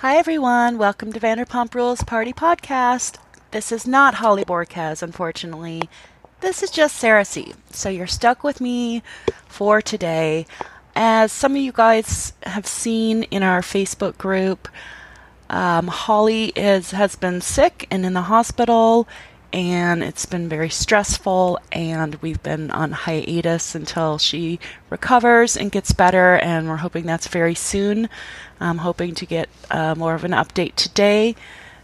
Hi, everyone. Welcome to Vanderpump Rules Party Podcast. This is not Holly Borkes, unfortunately. This is just Sarah C. So you're stuck with me for today. As some of you guys have seen in our Facebook group, um, Holly is has been sick and in the hospital, and it's been very stressful. And we've been on hiatus until she recovers and gets better. And we're hoping that's very soon. I'm hoping to get uh, more of an update today.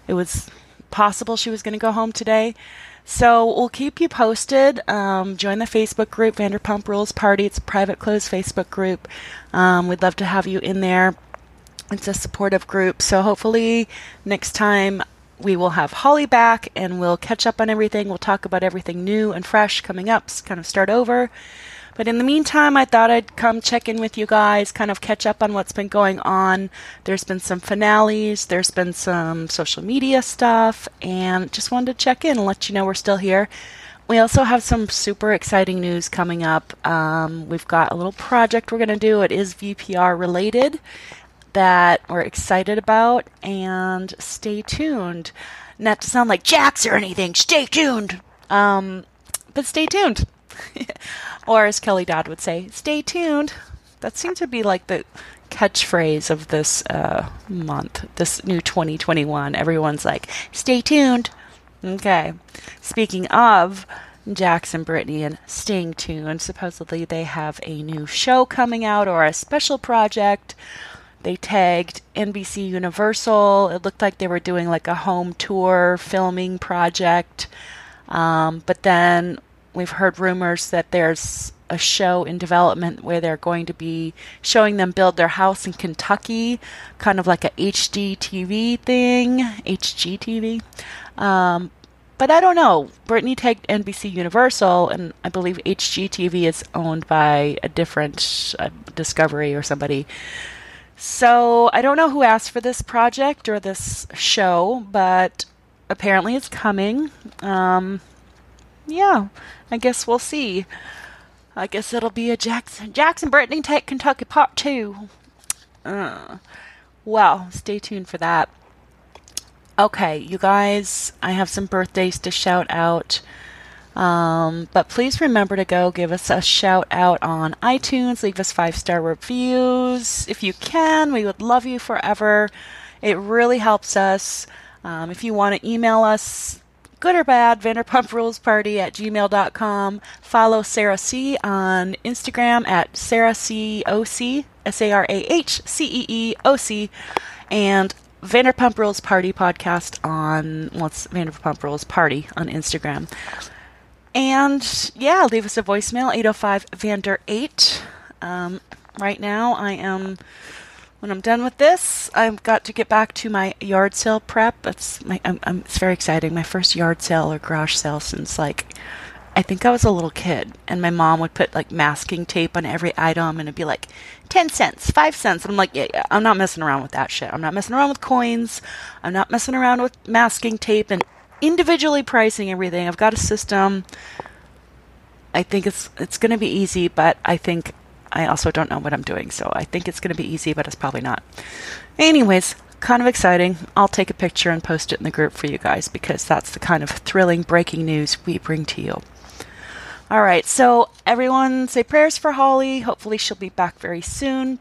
It was possible she was going to go home today. So we'll keep you posted. Um, join the Facebook group, Vanderpump Rules Party. It's a private, closed Facebook group. Um, we'd love to have you in there. It's a supportive group. So hopefully next time we will have Holly back and we'll catch up on everything. We'll talk about everything new and fresh coming up, kind of start over. But in the meantime, I thought I'd come check in with you guys, kind of catch up on what's been going on. There's been some finales, there's been some social media stuff, and just wanted to check in and let you know we're still here. We also have some super exciting news coming up. Um, we've got a little project we're going to do. It is VPR related that we're excited about, and stay tuned. Not to sound like Jax or anything, stay tuned. Um, but stay tuned. or as Kelly Dodd would say, stay tuned. That seemed to be like the catchphrase of this uh, month, this new 2021. Everyone's like, stay tuned. Okay. Speaking of Jax and, Brittany, and staying tuned, supposedly they have a new show coming out or a special project. They tagged NBC Universal. It looked like they were doing like a home tour filming project. Um, but then we've heard rumors that there's a show in development where they're going to be showing them build their house in Kentucky, kind of like a HD TV thing, HGTV. Um, but I don't know. Brittany tagged NBC Universal, and I believe HGTV is owned by a different uh, Discovery or somebody. So I don't know who asked for this project or this show, but apparently it's coming. Um, yeah, I guess we'll see. I guess it'll be a Jax and Jackson Brittany Take Kentucky Part Two. Uh, well, stay tuned for that. Okay, you guys, I have some birthdays to shout out. Um, but please remember to go give us a shout out on iTunes. Leave us five star reviews if you can. We would love you forever. It really helps us. Um, if you want to email us, good or bad, Vanderpump Rules Party at gmail.com. Follow Sarah C on Instagram at Sarah C O C, S A R A H C E E O C, and Vanderpump Rules Party podcast on, well, Vanderpump Rules Party on Instagram. And yeah, leave us a voicemail, 805 Vander 8. Um, right now, I am when I'm done with this, I've got to get back to my yard sale prep. It's my, I'm, I'm, it's very exciting. My first yard sale or garage sale since like, I think I was a little kid, and my mom would put like masking tape on every item, and it'd be like ten cents, five cents. And I'm like, yeah, yeah, I'm not messing around with that shit. I'm not messing around with coins. I'm not messing around with masking tape and individually pricing everything. I've got a system. I think it's it's going to be easy, but I think I also don't know what I'm doing, so I think it's going to be easy, but it's probably not. Anyways, kind of exciting. I'll take a picture and post it in the group for you guys because that's the kind of thrilling breaking news we bring to you. All right, so everyone say prayers for Holly. Hopefully, she'll be back very soon.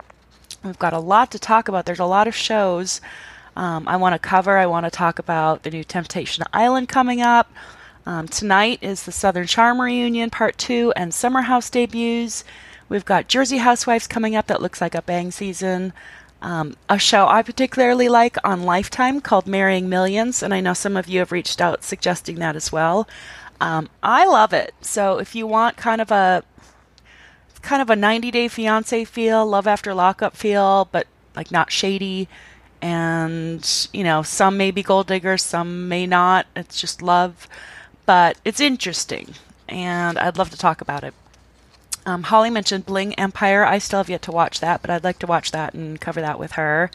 We've got a lot to talk about. There's a lot of shows um, I want to cover. I want to talk about the new Temptation Island coming up. Um, tonight is the Southern Charm reunion, part two, and Summer House debuts. We've got Jersey Housewives coming up that looks like a bang season. Um, a show I particularly like on Lifetime called Marrying Millions, and I know some of you have reached out suggesting that as well. Um, I love it. So if you want kind of a kind of a 90 day fiance feel, love after lockup feel, but like not shady, and you know some may be gold diggers, some may not. It's just love, but it's interesting, and I'd love to talk about it. Um, Holly mentioned Bling Empire. I still have yet to watch that, but I'd like to watch that and cover that with her.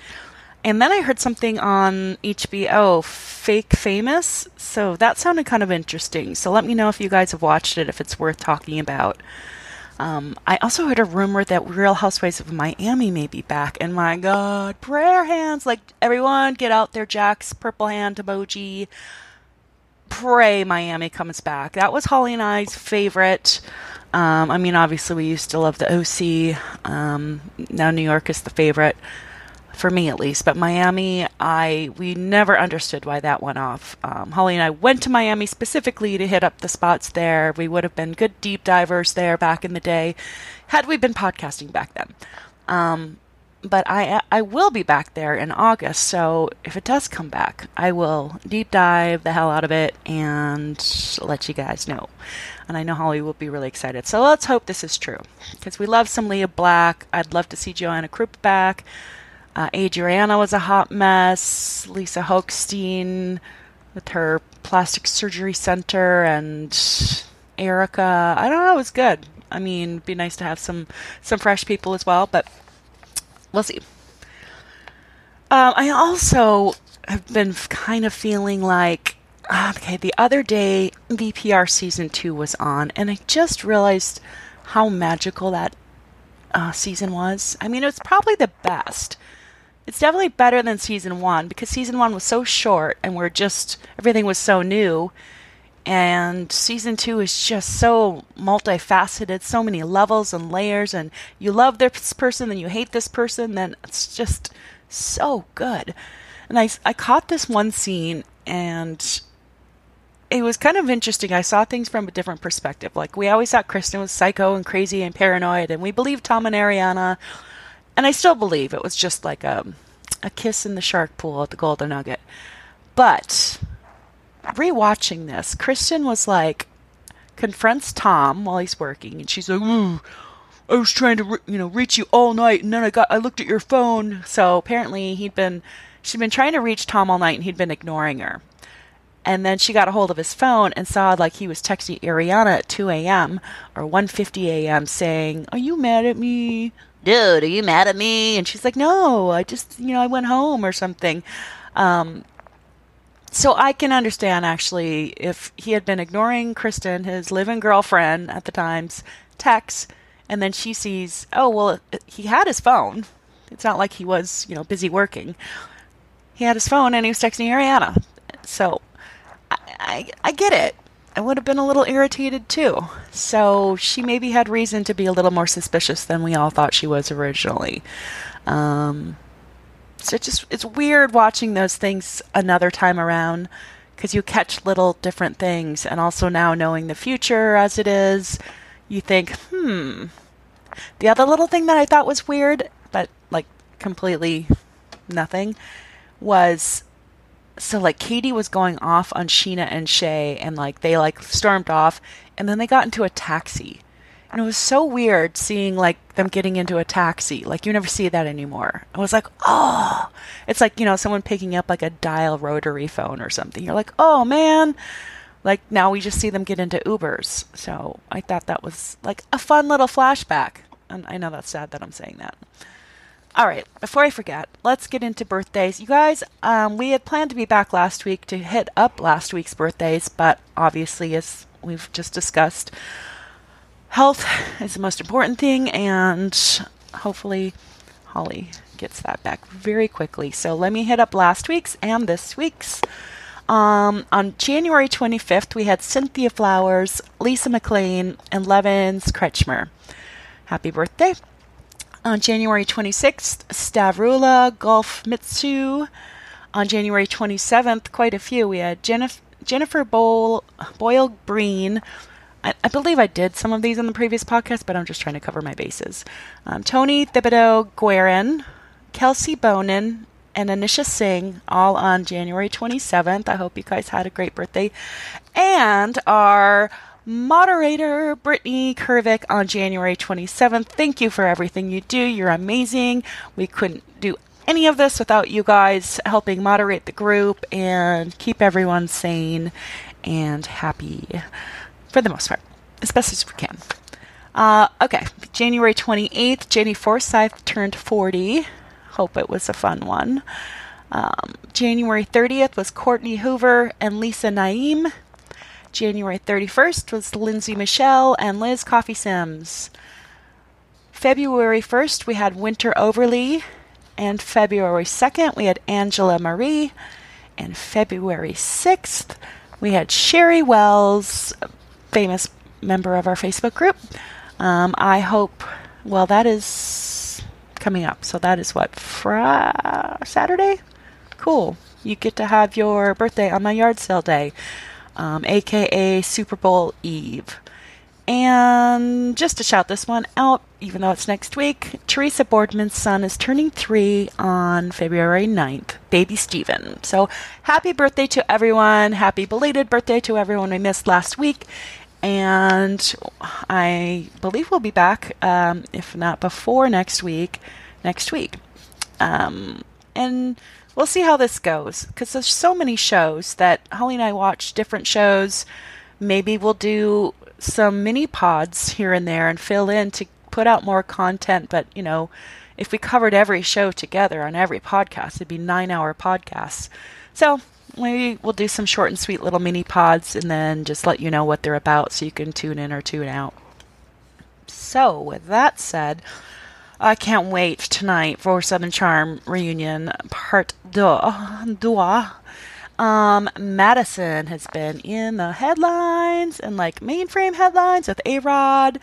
And then I heard something on HBO, Fake Famous. So that sounded kind of interesting. So let me know if you guys have watched it, if it's worth talking about. Um, I also heard a rumor that Real Housewives of Miami may be back, and my God, prayer hands! Like everyone, get out there, Jax's purple hand emoji. Pray Miami comes back. That was Holly and I's favorite. Um, I mean, obviously, we used to love the OC. Um, now New York is the favorite for me at least. But Miami, I we never understood why that went off. Um, Holly and I went to Miami specifically to hit up the spots there. We would have been good deep divers there back in the day, had we been podcasting back then. Um, but I I will be back there in August. So if it does come back, I will deep dive the hell out of it and let you guys know. And I know Holly will be really excited. So let's hope this is true because we love some Lea Black. I'd love to see Joanna Krupa back. Uh, Adriana was a hot mess. Lisa Hochstein with her plastic surgery center and Erica. I don't know. It was good. I mean, it'd be nice to have some some fresh people as well, but we'll see. Um, I also have been kind of feeling like okay. The other day, VPR season two was on, and I just realized how magical that uh, season was. I mean, it was probably the best it's definitely better than season one because season one was so short and we're just everything was so new. And season two is just so multifaceted so many levels and layers and you love this person then you hate this person then it's just so good. And i, I caught this one scene and it was kind of interesting. I saw things from a different perspective. Like we always thought kristen was psycho and crazy and paranoid and we believed tom and ariana and I still believe it was just like a, a kiss in the shark pool at the Golden Nugget. But rewatching this, Kristen was like, confronts Tom while he's working, and she's like, Ooh, I was trying to, re- you know, reach you all night, and then I got, I looked at your phone. So apparently he'd been, she'd been trying to reach Tom all night, and he'd been ignoring her. And then she got a hold of his phone and saw like he was texting Ariana at 2 a.m. or 1:50 a.m. saying, "Are you mad at me? Dude, are you mad at me? And she's like, no, I just, you know, I went home or something. Um, so I can understand actually if he had been ignoring Kristen, his living girlfriend at the time's text, and then she sees, oh, well, he had his phone. It's not like he was, you know, busy working. He had his phone and he was texting Ariana. So I, I, I get it. I would have been a little irritated too. So she maybe had reason to be a little more suspicious than we all thought she was originally. Um, so it's just it's weird watching those things another time around because you catch little different things, and also now knowing the future as it is, you think, hmm. The other little thing that I thought was weird, but like completely nothing, was so like Katie was going off on Scheana and Shay and like they like stormed off and then they got into a taxi. And it was so weird seeing like them getting into a taxi. Like you never see that anymore. I was like, "Oh." It's like, you know, someone picking up like a dial rotary phone or something. You're like, "Oh man." Like now we just see them get into Ubers. So I thought that was like a fun little flashback. And I know that's sad that I'm saying that. All right, before I forget, let's get into birthdays. You guys, um, we had planned to be back last week to hit up last week's birthdays, but obviously, as we've just discussed, health is the most important thing, and hopefully, Holly gets that back very quickly. So let me hit up last week's and this week's. Um, on January 25th, we had Cynthia Flowers, Lisa McLean, and Levens Kretschmer. Happy birthday! On January 26th, Stavrula Golf Mitsu. On January 27th, quite a few. We had Jennifer, Jennifer Boyle, Boyle Breen. I, I, believe I did some of these in the previous podcast, but I'm just trying to cover my bases. Um, Tony Thibodeau Guerin, Kelsey Bonin, and Anisha Singh, all on January 27th. I hope you guys had a great birthday. And our moderator Brittany Kervick on January 27th. Thank you for everything you do. You're amazing. We couldn't do any of this without you guys helping moderate the group and keep everyone sane and happy for the most part, as best as we can. Uh, okay, January 28th, Jenny Forsyth turned 40. Hope it was a fun one. Um, January 30th was Courtney Hoover and Lisa Naim. January 31st was Lindsay Michelle and Liz Coffee Sims. February 1st, we had Winter Overly. And February 2nd, we had Angela Marie. And February 6th, we had Sherry Wells, famous member of our Facebook group. Um, I hope, well, that is coming up. So that is what, Friday, Saturday? Cool. You get to have your birthday on my yard sale day, um, aka Super Bowl Eve. And just to shout this one out, even though it's next week, Teresa Boardman's son is turning three on February 9th, baby Steven. So happy birthday to everyone. Happy belated birthday to everyone we missed last week. And I believe we'll be back, um, if not before next week, next week. Um, and we'll see how this goes because there's so many shows that Holly and I watch different shows. Maybe we'll do some mini pods here and there and fill in to put out more content. But, you know, if we covered every show together on every podcast, it'd be nine hour podcasts. So maybe we'll do some short and sweet little mini pods and then just let you know what they're about so you can tune in or tune out. So, with that said, I can't wait tonight for Southern Charm reunion part deux. deux. Um, Madison has been in the headlines and like mainframe headlines with A Rod.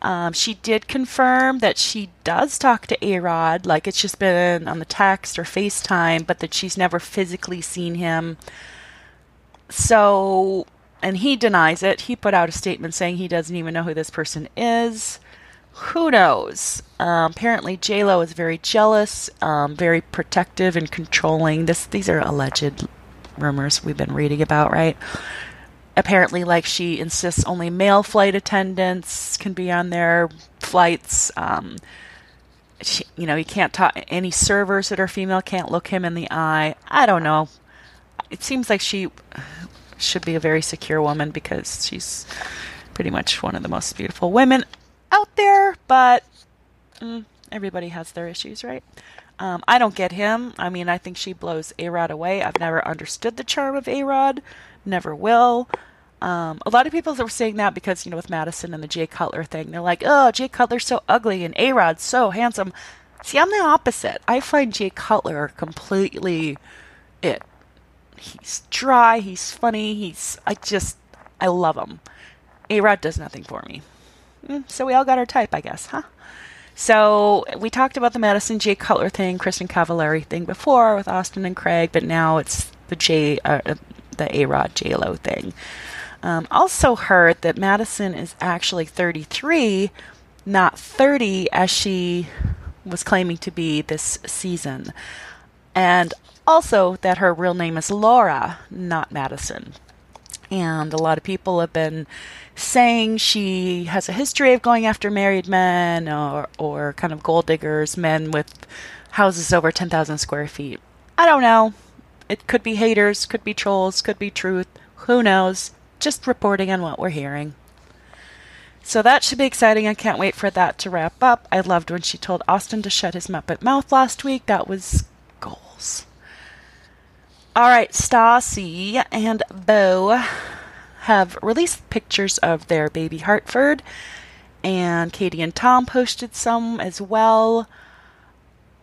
Um, she did confirm that she does talk to A Rod, like it's just been on the text or FaceTime, but that she's never physically seen him. So, and he denies it. He put out a statement saying he doesn't even know who this person is. Who knows? Um, apparently, J Lo is very jealous, um, very protective and controlling. This these are alleged rumors we've been reading about, right? Apparently, like she insists only male flight attendants can be on their flights. Um, she, you know, you can't talk. Any servers that are female can't look him in the eye. I don't know. It seems like she should be a very secure woman because she's pretty much one of the most beautiful women out there. But mm, everybody has their issues, right? Um, I don't get him. I mean, I think she blows A Rod away. I've never understood the charm of A Rod, never will. Um, a lot of people are saying that because, you know, with Madison and the Jay Cutler thing, they're like, oh, Jay Cutler's so ugly and A Rod's so handsome. See, I'm the opposite. I find Jay Cutler completely it. He's dry, he's funny, he's, I just, I love him. A Rod does nothing for me. Mm, so we all got our type, I guess, huh? So we talked about the Madison Jay Cutler thing, Kristin Cavallari thing before with Austin and Craig, but now it's the J, uh, the A Rod J Lo thing. Um, also heard that Madison is actually 33, not 30 as she was claiming to be this season, and also that her real name is Laura, not Madison. And a lot of people have been saying she has a history of going after married men or, or kind of gold diggers, men with houses over 10,000 square feet. I don't know. It could be haters, could be trolls, could be truth. Who knows? Just reporting on what we're hearing. So that should be exciting. I can't wait for that to wrap up. I loved when she told Austin to shut his Muppet mouth last week. That was goals. All right, Stassi and Beau have released pictures of their baby Hartford, and Katie and Tom posted some as well.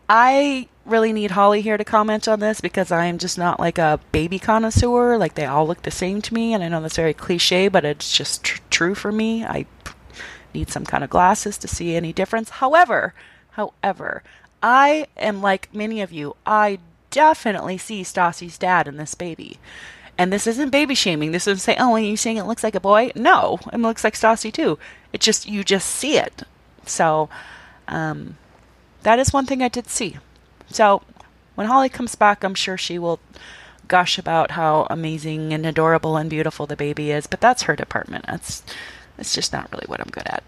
I really need Holly here to comment on this because I am just not like a baby connoisseur. Like they all look the same to me, and I know that's very cliche, but it's just tr- true for me. I need some kind of glasses to see any difference. However, however, I am like many of you. I definitely see Stassi's dad in this baby. And this isn't baby shaming. This isn't saying, oh, are you saying it looks like a boy? No, it looks like Stassi too. It just, you just see it. So, um, that is one thing I did see. So, when Holly comes back, I'm sure she will gush about how amazing and adorable and beautiful the baby is, but that's her department. That's, that's just not really what I'm good at.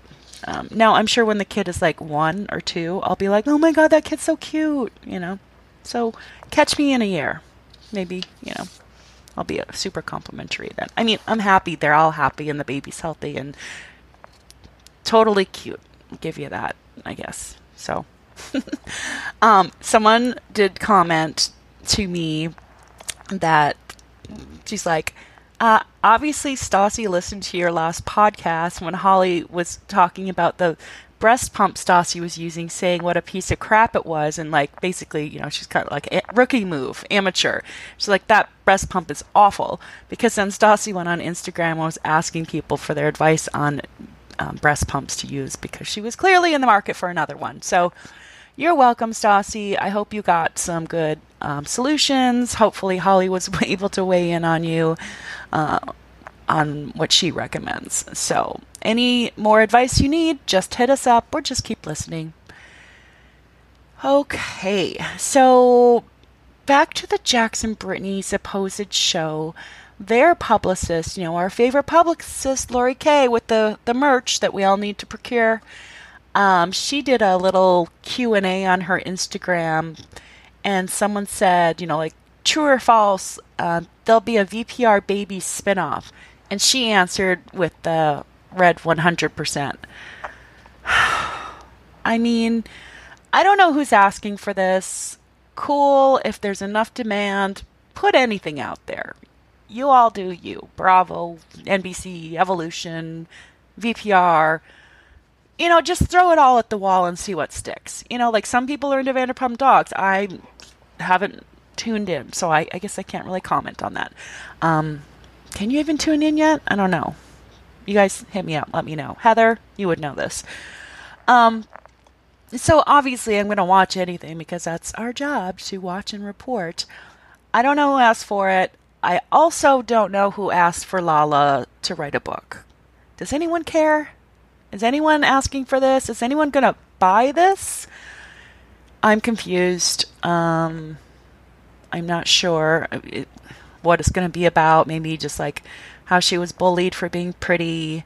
Um, now, I'm sure when the kid is like one or two, I'll be like, oh my god, that kid's so cute, you know? So, catch me in a year. Maybe, you know, I'll be super complimentary then. I mean, I'm happy they're all happy and the baby's healthy and totally cute. I'll give you that, I guess. So, um, someone did comment to me that she's like, Uh, obviously, Stassi listened to your last podcast when Holly was talking about the breast pump Stassi was using, saying what a piece of crap it was, and like basically, you know, she's kind of like a rookie move, amateur. She's like that breast pump is awful because then Stassi went on Instagram and was asking people for their advice on um, breast pumps to use because she was clearly in the market for another one. So. You're welcome, Stassi. I hope you got some good um, solutions. Hopefully, Holly was able to weigh in on you uh, on what she recommends. So, any more advice you need, just hit us up or just keep listening. Okay, so back to the Jax and Brittany supposed show. Their publicist, you know, our favorite publicist, Lori Kay, with the, the merch that we all need to procure, um, she did a little Q&A on her Instagram, and someone said, you know, like, true or false, uh, there'll be a VPR baby spinoff. And she answered with the red 100%. I mean, I don't know who's asking for this. Cool, if there's enough demand, put anything out there. You all do you. Bravo, NBC, Evolution, VPR. You know, just throw it all at the wall and see what sticks. You know, like some people are into Vanderpump Dogs. I haven't tuned in, so I, I guess I can't really comment on that. Um, can you even tune in yet? I don't know. You guys hit me up. Let me know. Heather, you would know this. Um, so obviously, I'm going to watch anything because that's our job to watch and report. I don't know who asked for it. I also don't know who asked for Lala to write a book. Does anyone care? Is anyone asking for this? Is anyone going to buy this? I'm confused. Um, I'm not sure. It, what it's going to be about. Maybe just like how she was bullied for being pretty.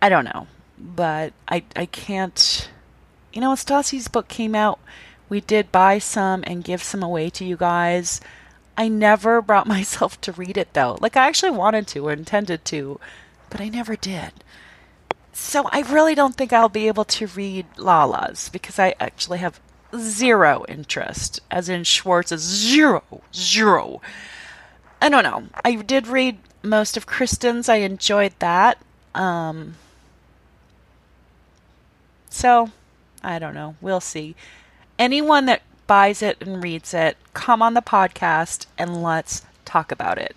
I don't know. But I, I can't. You know, when Stassi's book came out, we did buy some and give some away to you guys. I never brought myself to read it though. Like, I actually wanted to or intended to, but I never did. So I really don't think I'll be able to read Lala's because I actually have zero interest, as in Schwartz's zero, zero I don't know. I did read most of Kristen's. I enjoyed that. Um, so, I don't know. We'll see. Anyone that buys it and reads it, come on the podcast and let's talk about it.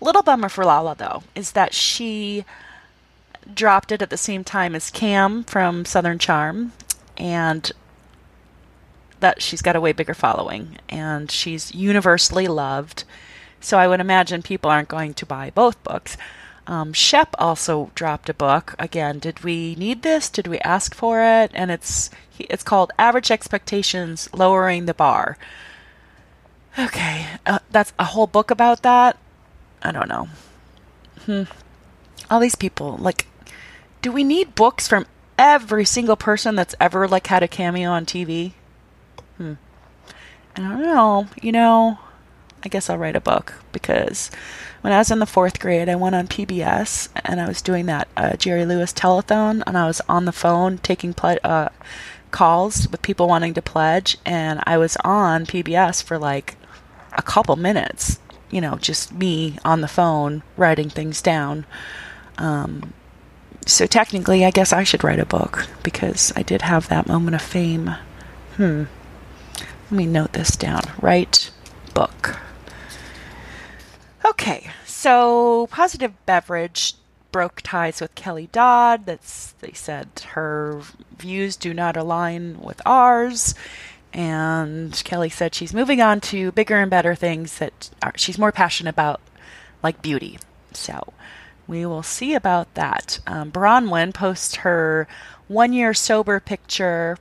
Little bummer for Lala, though, is that she dropped it at the same time as Cam from Southern Charm, and that she's got a way bigger following, and she's universally loved so I would imagine people aren't going to buy both books. Um, Shep also dropped a book. Again, did we need this? Did we ask for it? And it's it's called Average Expectations: Lowering the Bar. Okay, uh, that's a whole book about that. I don't know. Hmm. All these people, like, do we need books from every single person that's ever like had a cameo on TV? Hmm. I don't know. You know, I guess I'll write a book because when I was in the fourth grade, I went on PBS and I was doing that uh, Jerry Lewis telethon, and I was on the phone taking ple- uh, calls with people wanting to pledge, and I was on PBS for like a couple minutes, you know, just me on the phone writing things down. Um, so technically, I guess I should write a book because I did have that moment of fame. Hmm. Let me note this down. Write book. Okay, so Positive Beverage broke ties with Kelly Dodd. That's they said her views do not align with ours. And Kelly said she's moving on to bigger and better things that are, she's more passionate about, like beauty. So we will see about that. Um, Braunwyn posts her one year sober picture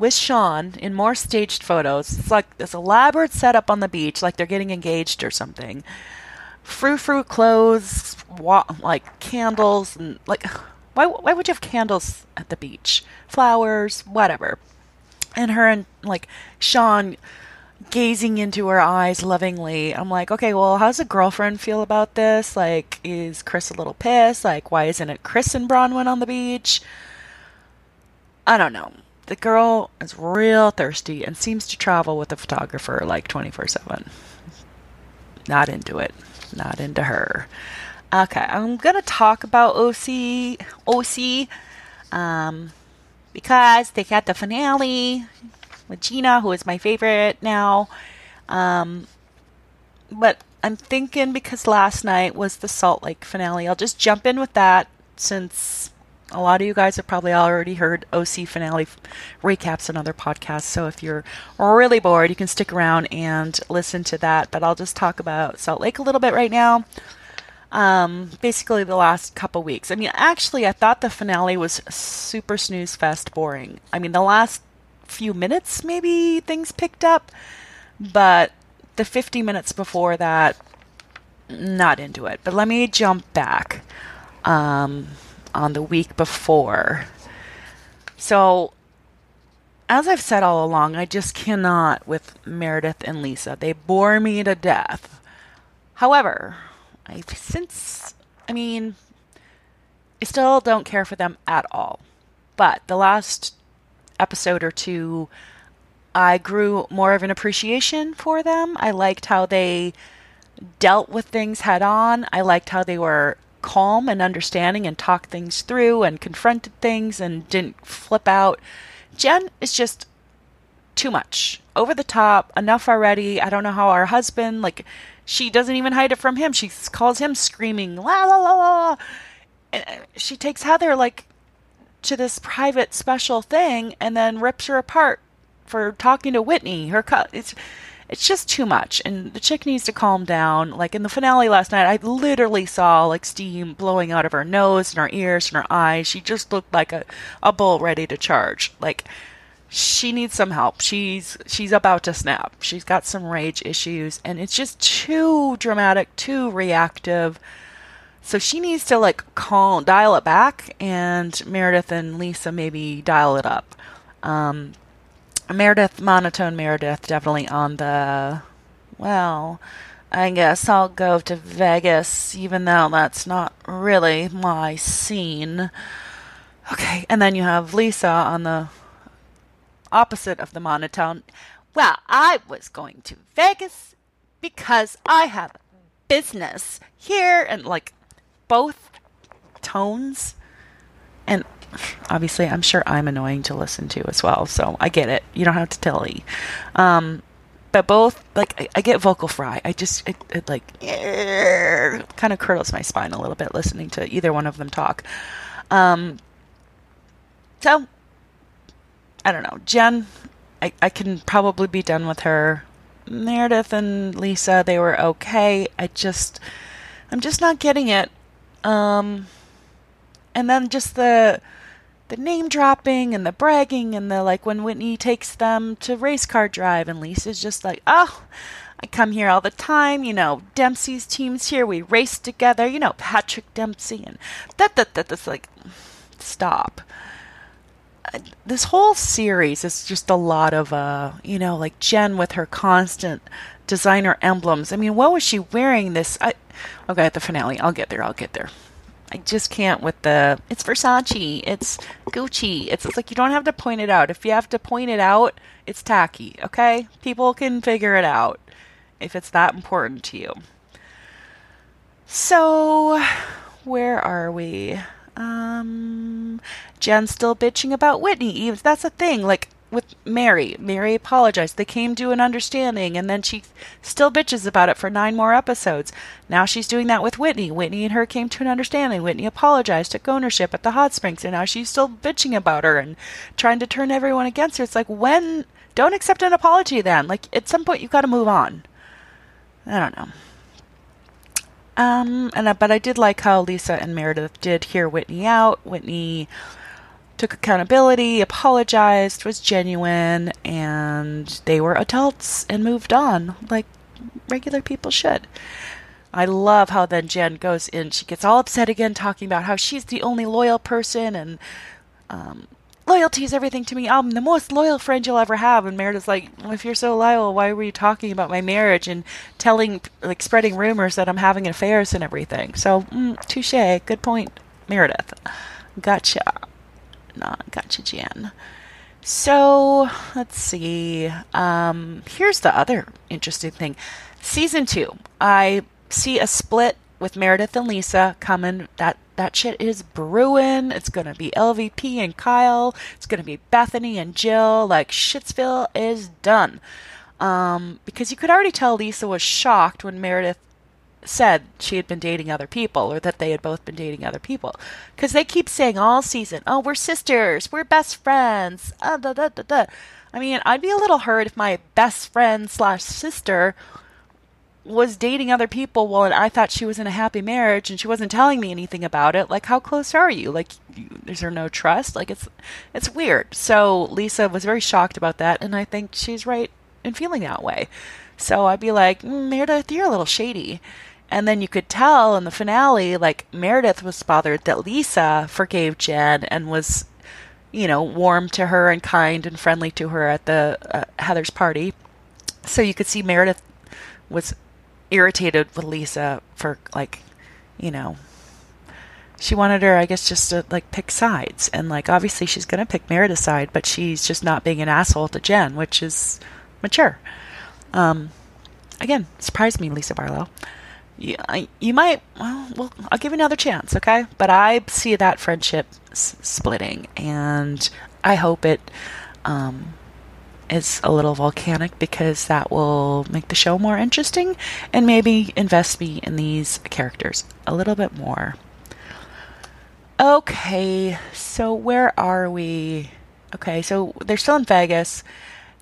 with Sean in more staged photos. It's like this elaborate setup on the beach, like they're getting engaged or something. Frou frou clothes, wa- like candles, and like, why, why would you have candles at the beach? Flowers, whatever. And her and like Sean gazing into her eyes lovingly. I'm like, okay, well, how's a girlfriend feel about this? Like, is Chris a little pissed? Like, why isn't it Chris and Braunwyn on the beach? I don't know. The girl is real thirsty and seems to travel with a photographer like 24 7. not into it. Not into her. Okay, I'm gonna talk about OC OC um, because they got the finale with Gina, who is my favorite now. Um, but I'm thinking because last night was the Salt Lake finale, I'll just jump in with that since a lot of you guys have probably already heard OC finale recaps and other podcasts. So if you're really bored, you can stick around and listen to that. But I'll just talk about Salt Lake a little bit right now. Um, basically, the last couple weeks. I mean, actually, I thought the finale was super snooze fest boring. I mean, the last few minutes, maybe things picked up, but the 50 minutes before that, not into it. But let me jump back. Um, on the week before. So, as I've said all along, I just cannot with Meredith and Lisa. They bore me to death. However, I've since, I mean, I still don't care for them at all. But the last episode or two, I grew more of an appreciation for them. I liked how they dealt with things head on. I liked how they were calm and understanding and talked things through and confronted things and didn't flip out. Jen is just too much. Over the top, enough already. I don't know how our husband, like, she doesn't even hide it from him. She calls him screaming, la la la la. And uh, she takes Heather, like, to this private special thing and then rips her apart for talking to Whitney. Her, co- it's, it's just too much. And the chick needs to calm down. Like in the finale last night i literally saw like steam blowing out of her nose and her ears and her eyes. She just looked like a, a bull ready to charge. Like she needs some help. She's she's about to snap. She's got some rage issues. And it's just too dramatic too reactive. So she needs to like call dial it back. And meredith and lisa maybe dial it up. Um, Meredith, monotone Meredith, definitely on the, well, I guess I'll go to Vegas, even though that's not really my scene. Okay, and then you have Lisa on the opposite of the monotone. Well, I was going to Vegas because I have business here, and like both tones. And obviously, I'm sure I'm annoying to listen to as well. So I get it. You don't have to tell me. Um, but both, like, I, I, get vocal fry. I just, it, it like, kind of curdles my spine a little bit listening to either one of them talk. Um, so, I don't know. Jen, I, I can probably be done with her. Meredith and Lisa, they were okay. I just, I'm just not getting it. Um, and then just the the name dropping and the bragging and the like when Whitney takes them to race car drive and Lisa's just like, oh, I come here all the time, you know, Dempsey's team's here, we race together, you know, Patrick Dempsey and that that that that's like stop. Uh, this whole series is just a lot of uh, you know, like Jen with her constant designer emblems. I mean, what was she wearing this I okay, at the finale. I'll get there. I'll get there. I just can't with the it's Versace, it's Gucci. It's, it's like you don't have to point it out. If you have to point it out, it's tacky, okay? People can figure it out if it's that important to you. So, where are we? Um Jen's still bitching about Whitney. Eves. That's a thing. Like with Mary. Mary apologized. They came to an understanding, and then she still bitches about it for nine more episodes. Now she's doing that with Whitney. Whitney and her came to an understanding. Whitney apologized, took ownership at the hot springs, and now she's still bitching about her and trying to turn everyone against her. It's like, when? Don't accept an apology then. Like, at some point, you've got to move on. I don't know. Um, and but I did like how Lisa and Meredith did hear Whitney out. Whitney took accountability, apologized, was genuine, and they were adults and moved on like regular people should. I love how then Jen goes in, she gets all upset again, talking about how she's the only loyal person and um, loyalty is everything to me. I'm the most loyal friend you'll ever have. And Meredith's like, well, if you're so loyal, why were you talking about my marriage and telling, like, spreading rumors that I'm having affairs and everything? So, mm, touche. Good point, Meredith. Gotcha not gotcha Jan. So let's see. Um, here's the other interesting thing. Season two, I see a split with Meredith and Lisa coming. That that shit is brewing. It's gonna be LVP and Kyle. It's gonna be Bethany and Jill. Like Shitsville is done. Um, because you could already tell Lisa was shocked when Meredith said she had been dating other people or that they had both been dating other people. Because they keep saying all season, oh, we're sisters, we're best friends. Uh, da, da, da, da. I mean, I'd be a little hurt if my best friend slash sister was dating other people while I thought she was in a happy marriage and she wasn't telling me anything about it. Like, how close are you? Like, you, is there no trust? Like, it's it's weird. So Lisa was very shocked about that, and I think she's right in feeling that way. So I'd be like, mm, Meredith, you're a little shady. And then you could tell in the finale, like Meredith was bothered that Lisa forgave Jen and was, you know, warm to her and kind and friendly to her at the uh, Heather's party. So you could see Meredith was irritated with Lisa for like, you know, she wanted her, I guess, just to like pick sides. And like, obviously, she's going to pick Meredith's side, but she's just not being an asshole to Jen, which is mature. Um, again, surprised me, Lisa Barlow you, you might, well, well, I'll give you another chance, okay? But I see that friendship s- splitting, and I hope it um, is a little volcanic because that will make the show more interesting and maybe invest me in these characters a little bit more. Okay, so where are we? Okay, so they're still in Vegas.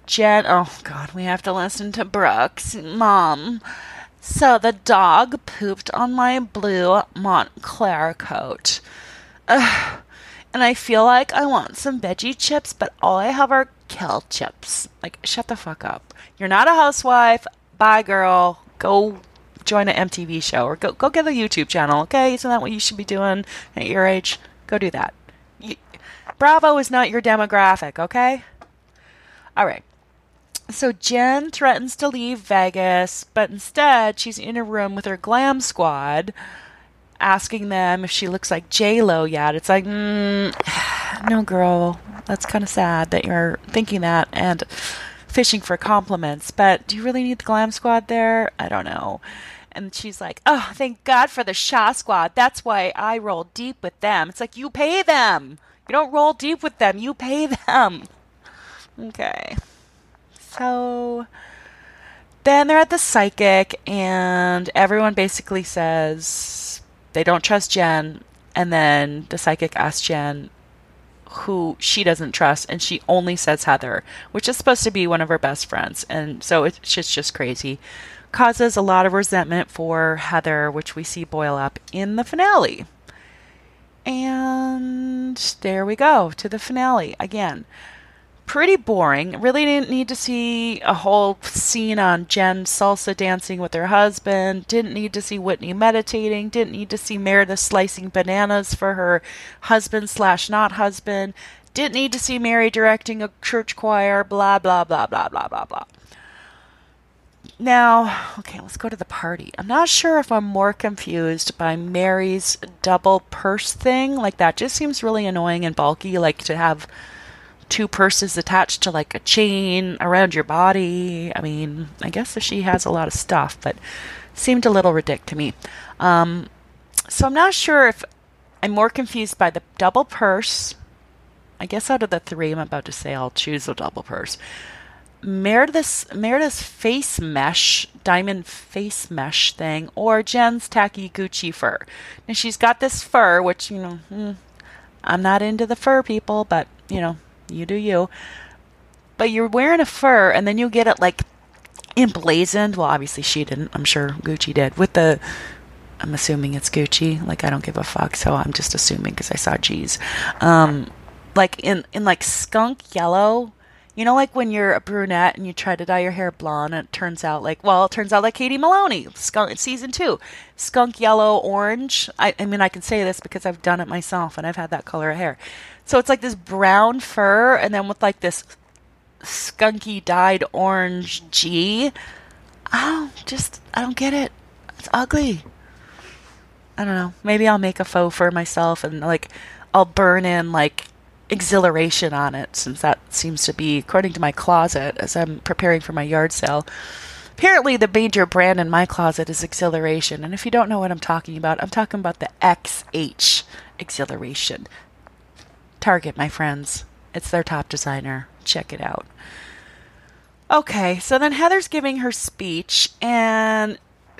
Jen, oh god, we have to listen to Brooks. Mom. So the dog pooped on my blue Moncler coat. Ugh. And I feel like I want some veggie chips, but all I have are kale chips. Like, shut the fuck up. You're not a housewife. Bye, girl. Go join an MTV show or go go get a YouTube channel. Okay, isn't that what you should be doing at your age? Go do that. You, Bravo is not your demographic. Okay. All right. So Jen threatens to leave Vegas, but instead she's in a room with her glam squad, asking them if she looks like J Lo yet. It's like, mm, no, girl, that's kind of sad that you're thinking that and fishing for compliments. But do you really need the glam squad there? I don't know. And she's like, oh, thank God for the Shah squad. That's why I roll deep with them. It's like you pay them. You don't roll deep with them. You pay them. Okay. So then they're at the psychic, and everyone basically says they don't trust Jen. And then the psychic asks Jen who she doesn't trust, and she only says Heather, which is supposed to be one of her best friends. And so it's just, just crazy. Causes a lot of resentment for Heather, which we see boil up in the finale. And there we go to the finale again pretty boring. Really didn't need to see a whole scene on Jen salsa dancing with her husband. Didn't need to see Whitney meditating. Didn't need to see Meredith slicing bananas for her husband slash not husband. Didn't need to see Mary directing a church choir. Blah blah blah blah blah blah blah. Now, okay, let's go to the party. I'm not sure if I'm more confused by Mary's double purse thing. Like that just seems really annoying and bulky. Like to have two purses attached to like a chain around your body. I mean, I guess if she has a lot of stuff, but seemed a little ridiculous to me. Um, so I'm not sure if I'm more confused by the double purse. I guess out of the three I'm about to say, I'll choose the double purse. Meredith's Meredith's face mesh, diamond face mesh thing, or Jen's tacky Gucci fur. And she's got this fur, which you know, hmm, I'm not into the fur people, but you know, you do you. But you're wearing a fur, and then you get it like emblazoned. Well, obviously she didn't. I'm sure Gucci did with the. I'm assuming it's Gucci. Like I don't give a fuck, so I'm just assuming because I saw G's. Um, like in in like skunk yellow. You know, like when you're a brunette and you try to dye your hair blonde, and it turns out like, well, it turns out like Katie Maloney, skunk season two, skunk yellow orange. I, I mean, I can say this because I've done it myself and I've had that color of hair. So it's like this brown fur and then with like this skunky dyed orange G. Oh, just I don't get it. It's ugly. I don't know. Maybe I'll make a faux fur myself and like I'll burn in like exhilaration on it, since that seems to be, according to my closet, as I'm preparing for my yard sale. Apparently, the major brand in my closet is Xhilaration, and if you don't know what I'm talking about, I'm talking about the XH Xhilaration. Target, my friends. It's their top designer. Check it out. Okay, so then Heather's giving her speech, and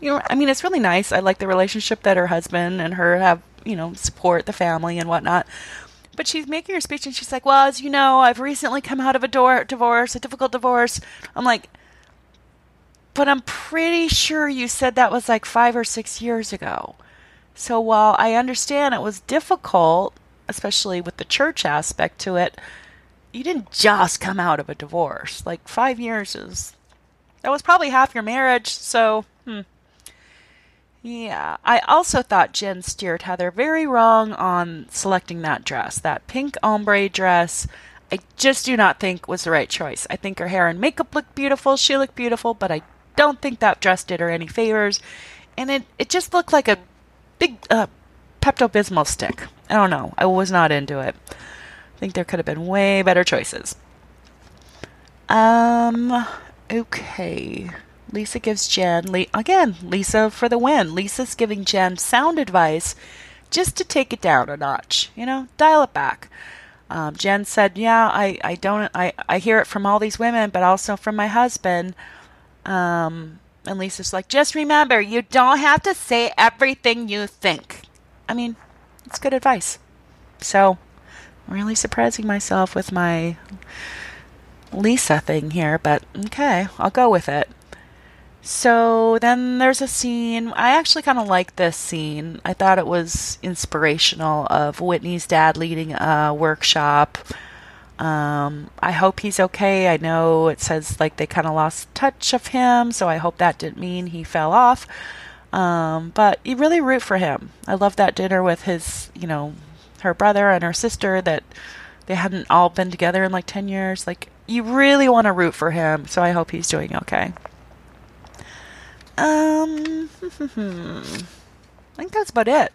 you know, I mean, it's really nice. I like the relationship that her husband and her have, you know, support the family and whatnot. But she's making her speech, and she's like, "Well, as you know, I've recently come out of a door- divorce, a difficult divorce." I'm like, but I'm pretty sure you said that was like five or six years ago. So while I understand it was difficult, especially with the church aspect to it, you didn't just come out of a divorce. Like five years is that was probably half your marriage. So, hmm. yeah. I also thought Jen steered Heather very wrong on selecting that dress, that pink ombre dress. I just do not think was the right choice. I think her hair and makeup looked beautiful. She looked beautiful, but I don't think that dress did her any favors. And it, it just looked like a big uh, Pepto Bismol stick. I don't know. I was not into it. I think there could have been way better choices. Um, okay. Lisa gives Jen, Le- again, Lisa for the win. Lisa's giving Jen sound advice just to take it down a notch, you know, dial it back. Um, Jen said, Yeah, I, I don't, I, I hear it from all these women, but also from my husband. Um, and Lisa's like, Just remember, you don't have to say everything you think. I mean, it's good advice. So, really surprising myself with my Lisa thing here, but okay, I'll go with it. So then there's a scene. I actually kind of like this scene. I thought it was inspirational of Whitney's dad leading a workshop. Um, I hope he's okay. I know it says like they kind of lost touch of him, so I hope that didn't mean he fell off. Um, but you really root for him. I love that dinner with his, you know, her brother and her sister that they hadn't all been together in like 10 years. Like, you really want to root for him, so I hope he's doing okay. Um, I think that's about it.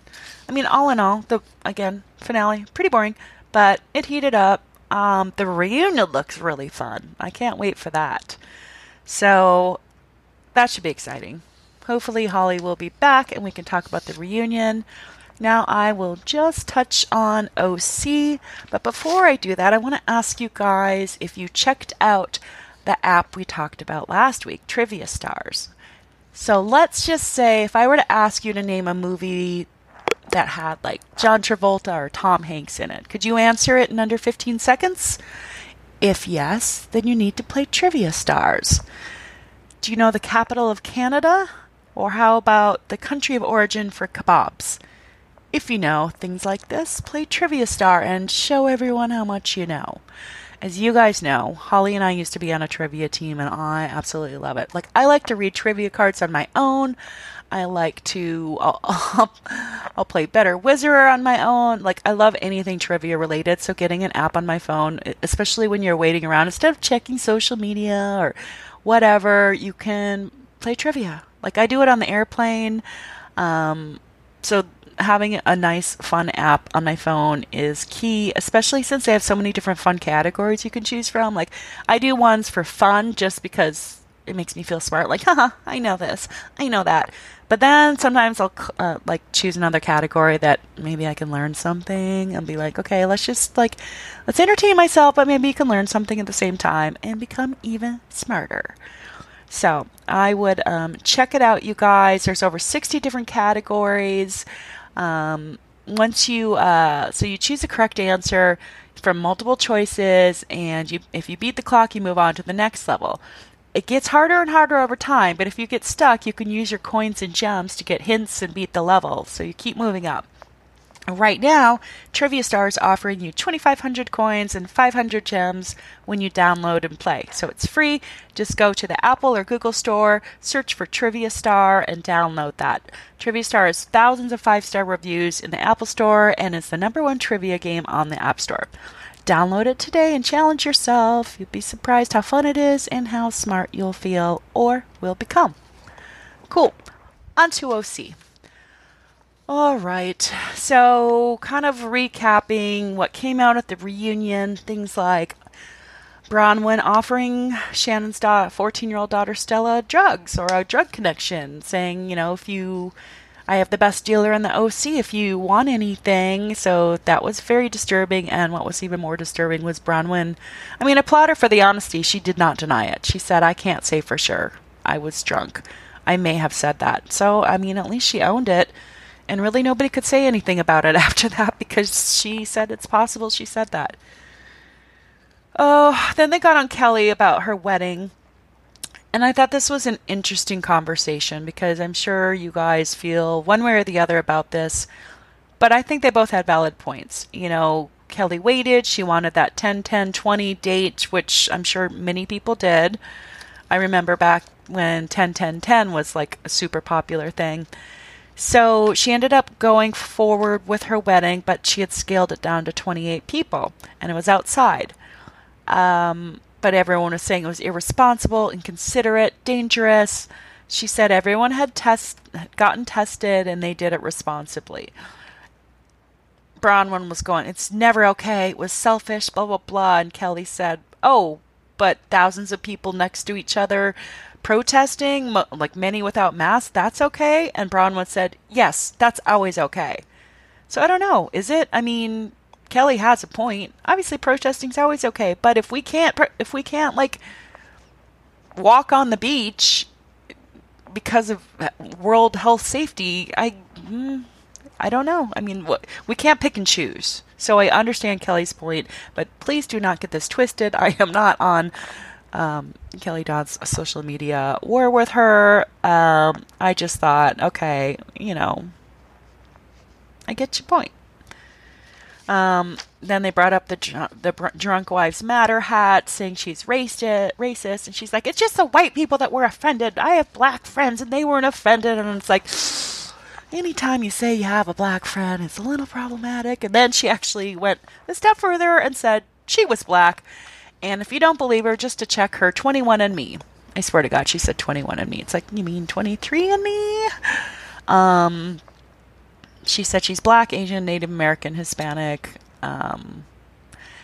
I mean, all in all, the again finale pretty boring, but it heated up. Um, the reunion looks really fun. I can't wait for that. So that should be exciting. Hopefully, Holly will be back and we can talk about the reunion. Now I will just touch on OC, but before I do that, I want to ask you guys if you checked out the app we talked about last week, Trivia Stars. So let's just say if I were to ask you to name a movie that had like John Travolta or Tom Hanks in it, could you answer it in under 15 seconds? If yes, then you need to play Trivia Stars. Do you know the capital of Canada? Or how about the country of origin for kebabs? If you know things like this, play Trivia Star and show everyone how much you know. As you guys know, Holly and I used to be on a trivia team and I absolutely love it. Like, I like to read trivia cards on my own. I like to, I'll, I'll, play Better Wizard on my own. Like, I love anything trivia related. So, getting an app on my phone, especially when you're waiting around, instead of checking social media or whatever, you can play trivia. Like, I do it on the airplane. Um, so, having a nice, fun app on my phone is key, especially since they have so many different fun categories you can choose from. Like, I do ones for fun just because it makes me feel smart. Like, haha, I know this, I know that. But then sometimes I'll uh, like choose another category that maybe I can learn something and be like, okay, let's just like, let's entertain myself, but maybe you can learn something at the same time and become even smarter. So I would um, check it out, you guys. There's over 60 different categories. Um, once you uh, so you choose the correct answer from multiple choices, and you if you beat the clock, you move on to the next level. It gets harder and harder over time, but if you get stuck, you can use your coins and gems to get hints and beat the level. So you keep moving up. Right now, Trivia Star is offering you 2,500 coins and 500 gems when you download and play. So it's free. Just go to the Apple or Google Store, search for Trivia Star, and download that. Trivia Star has thousands of five star reviews in the Apple Store and is the number one trivia game on the App Store. Download it today and challenge yourself. You'll be surprised how fun it is and how smart you'll feel or will become. Cool. On to OC. All right. So, kind of recapping what came out at the reunion, things like Braunwyn offering Shannon's 14 year old daughter Stella drugs or a drug connection, saying, you know, if you, I have the best dealer in the OC if you want anything. So that was very disturbing. And what was even more disturbing was Braunwyn. I mean, applaud her for the honesty. She did not deny it. She said, I can't say for sure. I was drunk. I may have said that. So, I mean, at least she owned it. And really, nobody could say anything about it after that because she said it's possible she said that. Oh, then they got on Kelly about her wedding. And I thought this was an interesting conversation because I'm sure you guys feel one way or the other about this. But I think they both had valid points. You know, Kelly waited. She wanted that 10 10 20 date, which I'm sure many people did. I remember back when 10 10 10 was like a super popular thing. So she ended up going forward with her wedding, but she had scaled it down to 28 people, and it was outside. Um, but everyone was saying it was irresponsible, inconsiderate, dangerous. She said everyone had test gotten tested and they did it responsibly. Braunwyn was going, it's never okay. It was selfish, blah blah blah. And Kelly said, "Oh, but thousands of people next to each other protesting, like many without masks, that's okay." And Braunwyn said, "Yes, that's always okay." So I don't know. Is it? I mean, Kelly has a point. Obviously, protesting's always okay, but if we can't, if we can't like walk on the beach because of World Health Safety, I, mm, I don't know. I mean, we can't pick and choose. So I understand Kelly's point, but please do not get this twisted. I am not on um, Kelly Dodd's social media war with her. Um, I just thought, okay, you know, I get your point. Um, then they brought up the the drunk wives matter hat, saying she's racist, racist, and she's like, "It's just the white people that were offended. I have black friends, and they weren't offended." And it's like, anytime you say you have a black friend, it's a little problematic. And then she actually went a step further and said she was black. And if you don't believe her, just to check her 21 and me. I swear to God, she said 21 and me. It's like, you mean 23 and me? Um, she said she's black, Asian, Native American, Hispanic. Um,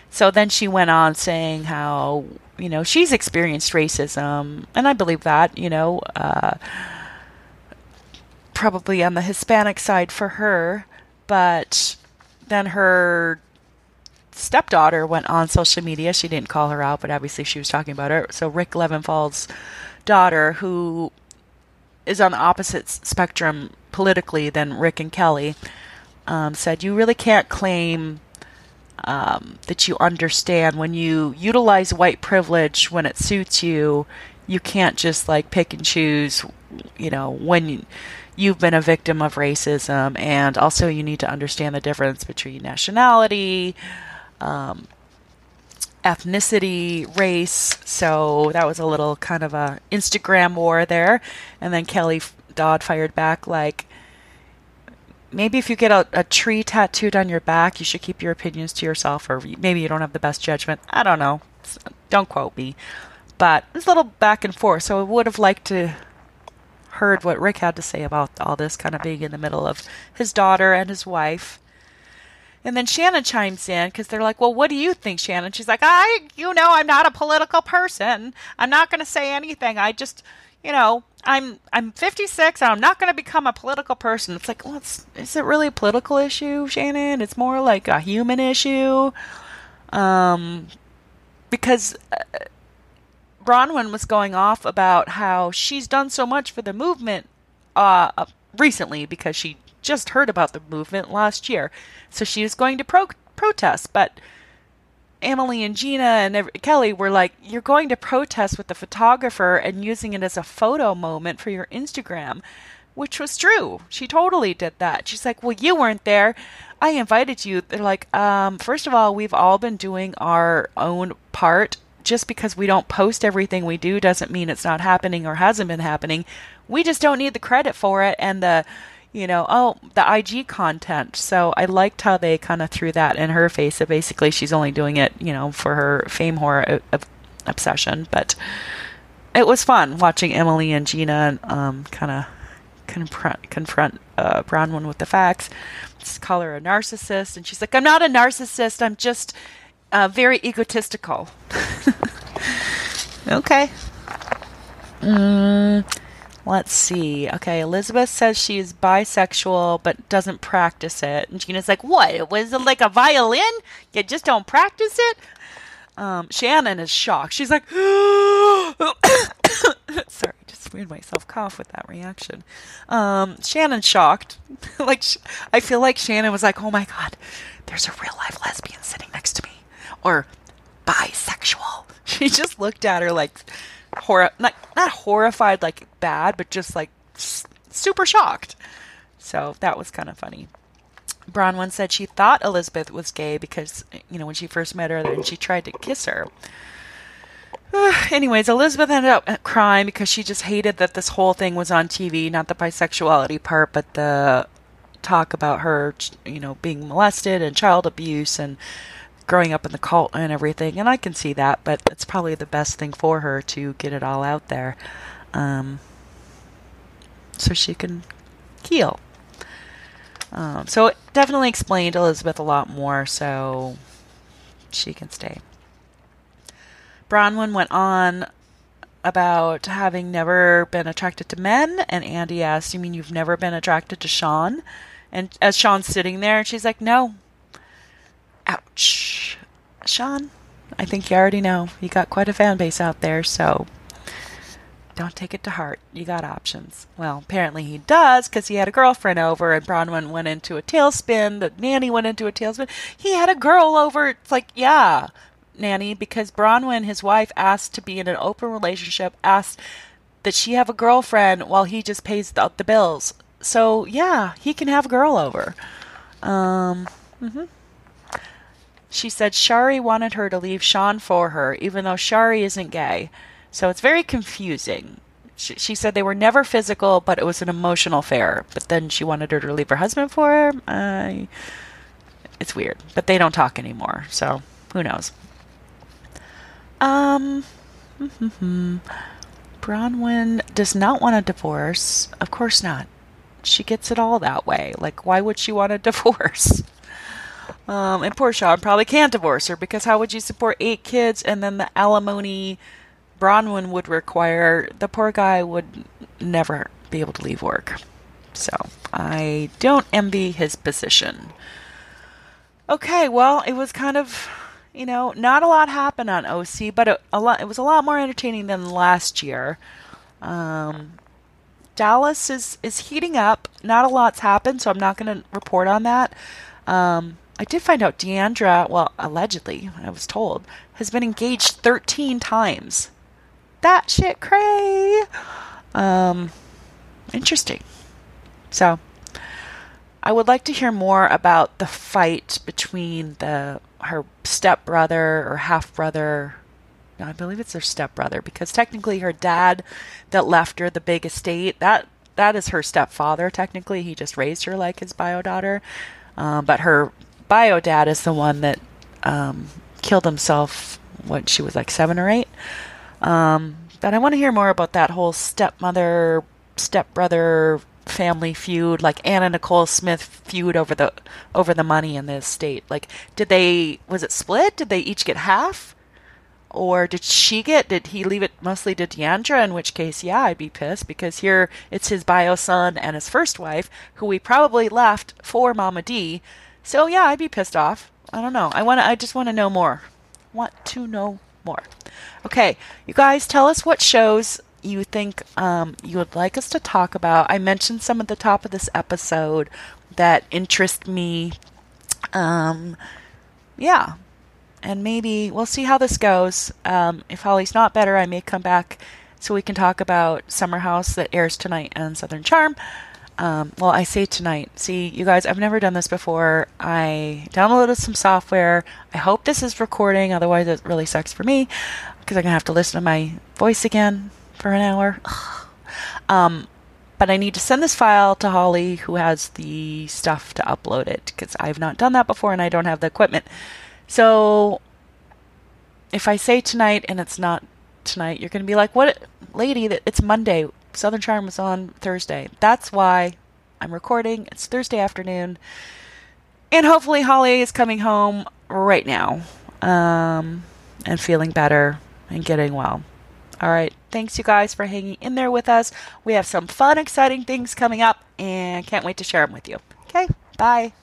so then she went on saying how, you know, she's experienced racism, and I believe that, you know, uh, probably on the Hispanic side for her, but then her stepdaughter went on social media. She didn't call her out, but obviously she was talking about her. So Rick Leventhal's daughter, who is on the opposite spectrum politically than Rick and Kelly, um, said you really can't claim um, that you understand when you utilize white privilege when it suits you. You can't just like pick and choose, you know, when you, you've been a victim of racism, and also you need to understand the difference between nationality, um, ethnicity, race. So that was a little kind of a Instagram war there, and then Kelly Dodd fired back like, maybe if you get a, a, tree tattooed on your back, you should keep your opinions to yourself, or maybe you don't have the best judgment. I don't know. Don't quote me. But it's a little back and forth, so I would have liked to heard what Rick had to say about all this kind of being in the middle of his daughter and his wife. And then Shannon chimes in because they're like, Well, what do you think, Shannon? She's like, I, you know, I'm not a political person. I'm not going to say anything. I just, you know, I'm I'm 56 and I'm not going to become a political person. It's like, well, it's, is it really a political issue, Shannon? It's more like a human issue. Um, because uh, Braunwyn was going off about how she's done so much for the movement uh, recently because she just heard about the movement last year. So she was going to pro- protest, but Emily and Gina and Kelly were like, You're going to protest with the photographer and using it as a photo moment for your Instagram, which was true. She totally did that. She's like, Well, you weren't there. I invited you. They're like, um, First of all, we've all been doing our own part. Just because we don't post everything we do doesn't mean it's not happening or hasn't been happening. We just don't need the credit for it. And the you know, oh, the IG content. So I liked how they kind of threw that in her face. That basically she's only doing it, you know, for her fame horror obsession. But it was fun watching Emily and Gina um, kind of confront confront uh, Braunwyn with the facts, just call her a narcissist, and she's like, "I'm not a narcissist. I'm just uh, very egotistical." okay. Mm, let's see. Okay, Elizabeth says she is bisexual but doesn't practice it, and Gina's like, "What? It was like a violin? You just don't practice it?" Um, Shannon is shocked. She's like, sorry, just made myself cough with that reaction. Um, Shannon's shocked. like, I feel like Shannon was like, oh my God, there's a real life lesbian sitting next to me. Or bisexual. She just looked at her like, hor- not, not horrified, like bad, but just like super shocked. So that was kind of funny. Braunwyn said she thought Elizabeth was gay because, you know, when she first met her, and she tried to kiss her. Anyways, Elizabeth ended up crying because she just hated that this whole thing was on TV, not the bisexuality part, but the talk about her, you know, being molested and child abuse and growing up in the cult and everything. And I can see that, but it's probably the best thing for her to get it all out there um, so she can heal. Um, so it definitely explained Elizabeth a lot more, so she can stay. Braunwyn went on about having never been attracted to men, and Andy asked, You mean you've never been attracted to Sean? And as Sean's sitting there, she's like, No. Ouch. Sean, I think you already know. You got quite a fan base out there, so don't take it to heart. You got options. Well, apparently he does because he had a girlfriend over and Braunwyn went into a tailspin. The nanny went into a tailspin. He had a girl over. It's like, yeah, nanny, because Braunwyn, his wife, asked to be in an open relationship, asked that she have a girlfriend while he just pays the, the bills. So, yeah, he can have a girl over. Um, mm-hmm. She said Shari wanted her to leave Sean for her, even though Shari isn't gay. So it's very confusing. She, she, said they were never physical, but it was an emotional affair. But then she wanted her to leave her husband for her. Uh, it's weird. But they don't talk anymore, so who knows? Um, Braunwyn does not want a divorce. Of course not. She gets it all that way. Like, why would she want a divorce? Um, and poor Sean probably can't divorce her because how would you support eight kids and then the alimony Braunwyn would require, the poor guy would never be able to leave work. So I don't envy his position. Okay, well, it was kind of, you know, not a lot happened on OC, but a, a lot. It was a lot more entertaining than last year. Um, Dallas is is heating up. Not a lot's happened, so I'm not going to report on that. Um, I did find out D'Andra, well, allegedly, I was told, has been engaged 13 times that shit cray. Um, interesting. So, I would like to hear more about the fight between the her stepbrother or half brother. No, I believe it's her stepbrother because technically her dad that left her the big estate that that is her stepfather. Technically, he just raised her like his bio daughter, um, but her bio dad is the one that um, killed himself when she was like seven or eight. Um, but I want to hear more about that whole stepmother, stepbrother family feud, like Anna Nicole Smith feud over the over the money in the estate. Like, did they was it split? Did they each get half? Or did she get? Did he leave it mostly to D'Andra? In which case, yeah, I'd be pissed because here it's his bio son and his first wife, who we probably left for Mama D. So yeah, I'd be pissed off. I don't know. I want. I just want to know more. Want to know more. Okay, you guys, tell us what shows you think um, you would like us to talk about. I mentioned some at the top of this episode that interest me. Um, yeah, and maybe we'll see how this goes. Um, if Holly's not better, I may come back so we can talk about Summer House that airs tonight and Southern Charm. Um, well, I say tonight. See, you guys, I've never done this before. I downloaded some software. I hope this is recording, otherwise, it really sucks for me because I'm going to have to listen to my voice again for an hour. um, but I need to send this file to Holly, who has the stuff to upload it because I've not done that before and I don't have the equipment. So if I say tonight and it's not tonight, you're going to be like, "What, lady? It's Monday. Southern Charm was on Thursday. That's why I'm recording. It's Thursday afternoon. And hopefully, Holly is coming home right now um, and feeling better and getting well. All right. Thanks, you guys, for hanging in there with us. We have some fun, exciting things coming up and can't wait to share them with you. Okay. Bye.